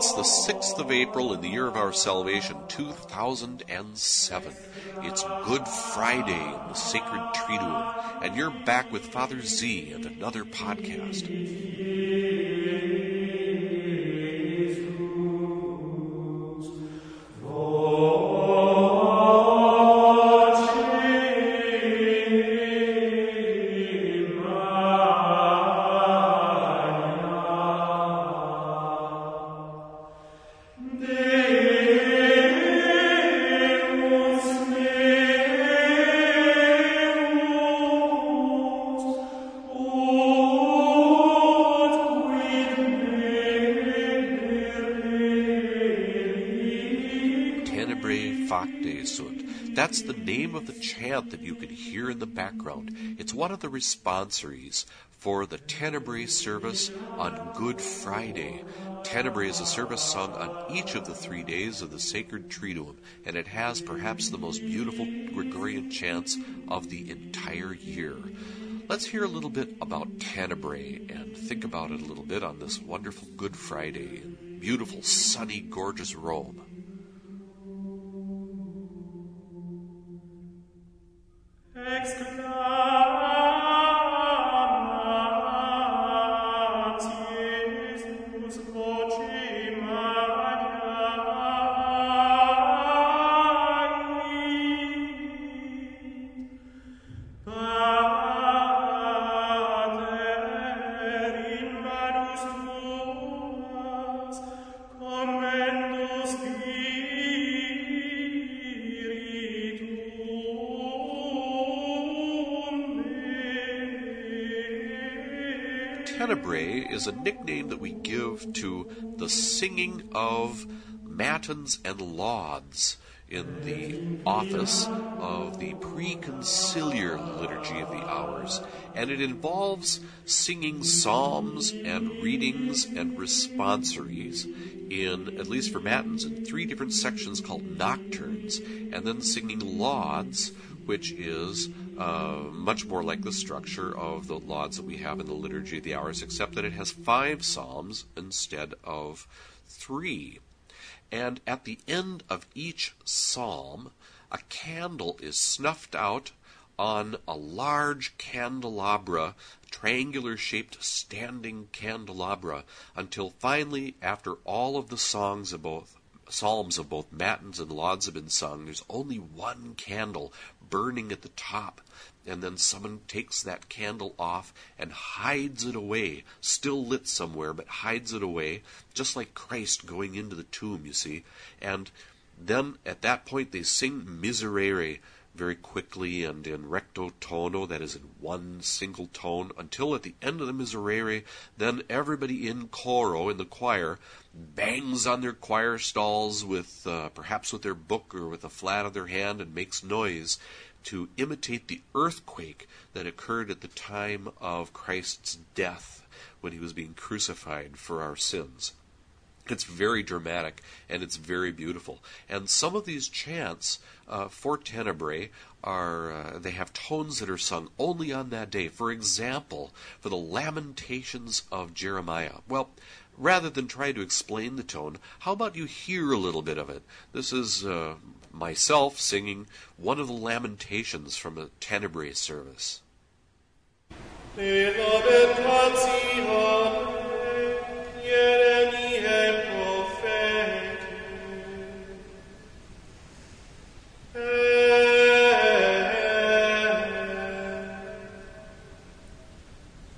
6th of April in the year of our salvation, 2007. It's Good Friday in the Sacred Triduum, and you're back with Father Z and another podcast. That's the name of the chant that you can hear in the background. It's one of the responsories for the Tenebrae service on Good Friday. Tenebrae is a service sung on each of the three days of the sacred Triduum, and it has perhaps the most beautiful Gregorian chants of the entire year. Let's hear a little bit about Tenebrae and think about it a little bit on this wonderful Good Friday in beautiful, sunny, gorgeous Rome. Next tenebrae is a nickname that we give to the singing of matins and lauds in the office of the preconciliar liturgy of the hours, and it involves singing psalms and readings and responsories in, at least for matins, in three different sections called nocturnes, and then singing lauds, which is uh, much more like the structure of the lauds that we have in the Liturgy of the Hours, except that it has five psalms instead of three. And at the end of each psalm, a candle is snuffed out on a large candelabra, triangular shaped standing candelabra, until finally, after all of the songs of both psalms of both matins and lauds have been sung, there's only one candle burning at the top. And then someone takes that candle off and hides it away, still lit somewhere, but hides it away, just like Christ going into the tomb, you see. And then at that point they sing Miserere very quickly and in recto tono, that is in one single tone, until at the end of the Miserere, then everybody in coro, in the choir, bangs on their choir stalls with uh, perhaps with their book or with a flat of their hand and makes noise to imitate the earthquake that occurred at the time of Christ's death when he was being crucified for our sins. It's very dramatic and it's very beautiful. And some of these chants uh, for Tenebrae are uh, they have tones that are sung only on that day. For example, for the Lamentations of Jeremiah. Well, rather than try to explain the tone, how about you hear a little bit of it? This is uh, myself singing one of the Lamentations from a Tenebrae service.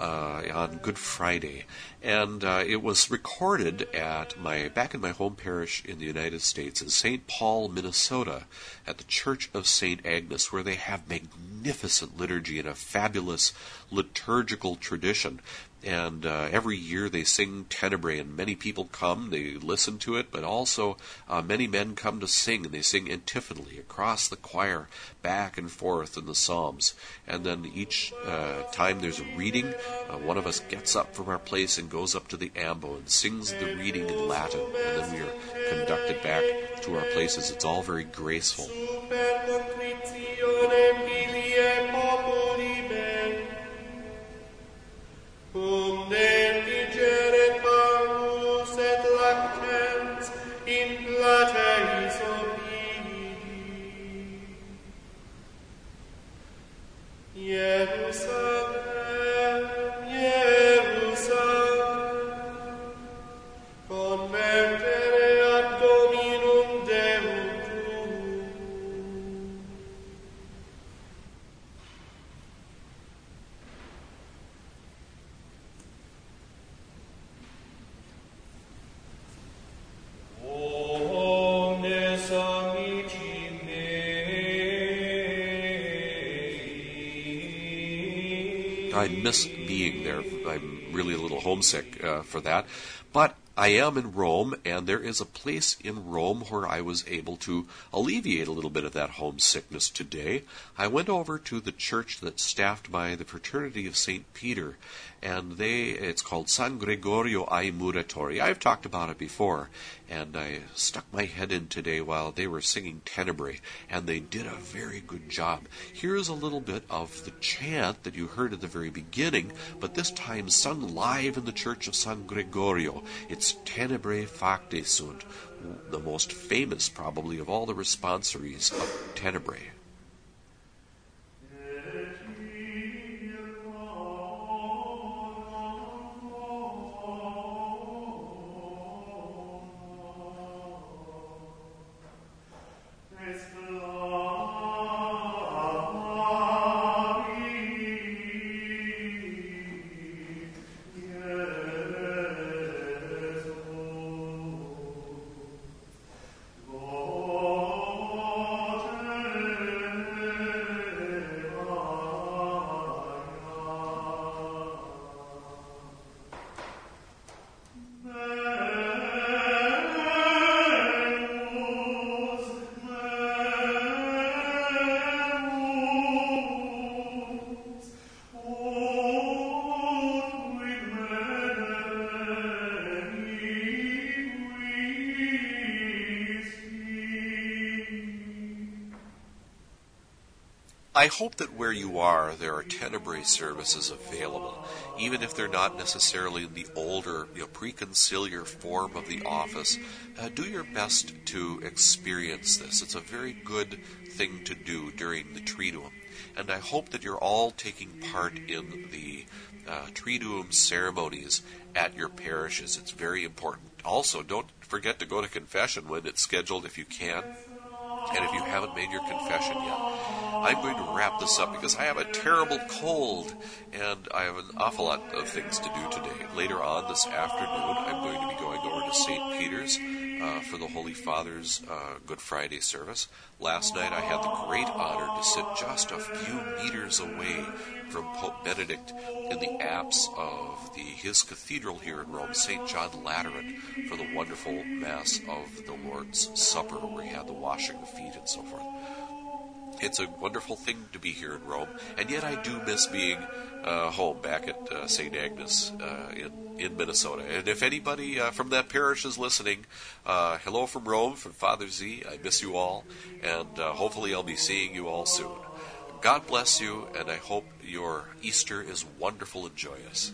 uh, on Good Friday, and uh, it was recorded at my back in my home parish in the United States in St. Paul, Minnesota, at the Church of St. Agnes, where they have magnificent liturgy and a fabulous liturgical tradition. And uh, every year they sing Tenebrae, and many people come, they listen to it, but also uh, many men come to sing, and they sing antiphonally across the choir, back and forth in the Psalms. And then each uh, time there's a reading, uh, one of us gets up from our place and goes up to the ambo and sings the reading in Latin, and then we are conducted back to our places. It's all very graceful. name. I miss being there. I'm really a little homesick uh, for that. But I am in Rome, and there is a place in Rome where I was able to alleviate a little bit of that homesickness today. I went over to the church that's staffed by the Fraternity of St. Peter, and they it's called San Gregorio ai Muratori. I've talked about it before, and I stuck my head in today while they were singing Tenebrae, and they did a very good job. Here's a little bit of the chant that you heard at the very beginning, but this time sung live in the church of San Gregorio. It's Tenebrae Factae Sunt, the most famous probably of all the responsories of Tenebrae. I hope that where you are, there are Tenebrae services available, even if they're not necessarily in the older, you know, preconciliar form of the office. Uh, do your best to experience this. It's a very good thing to do during the Triduum. And I hope that you're all taking part in the uh, Triduum ceremonies at your parishes. It's very important. Also, don't forget to go to confession when it's scheduled if you can. And if you haven't made your confession yet, I'm going to wrap this up because I have a terrible cold and I have an awful lot of things to do today. Later on this afternoon, I'm going to be going over to St. Peter's uh, for the Holy Father's uh, Good Friday service. Last night, I had the great honor to sit just a few meters away from Pope Benedict in the apse of the his cathedral here in Rome, St. John Lateran, for the wonderful Mass of the Lord's Supper, where he had the washing of feet and so forth. It's a wonderful thing to be here in Rome, and yet I do miss being uh, home back at uh, St. Agnes uh, in, in Minnesota. And if anybody uh, from that parish is listening, uh, hello from Rome, from Father Z. I miss you all, and uh, hopefully I'll be seeing you all soon. God bless you, and I hope your Easter is wonderful and joyous.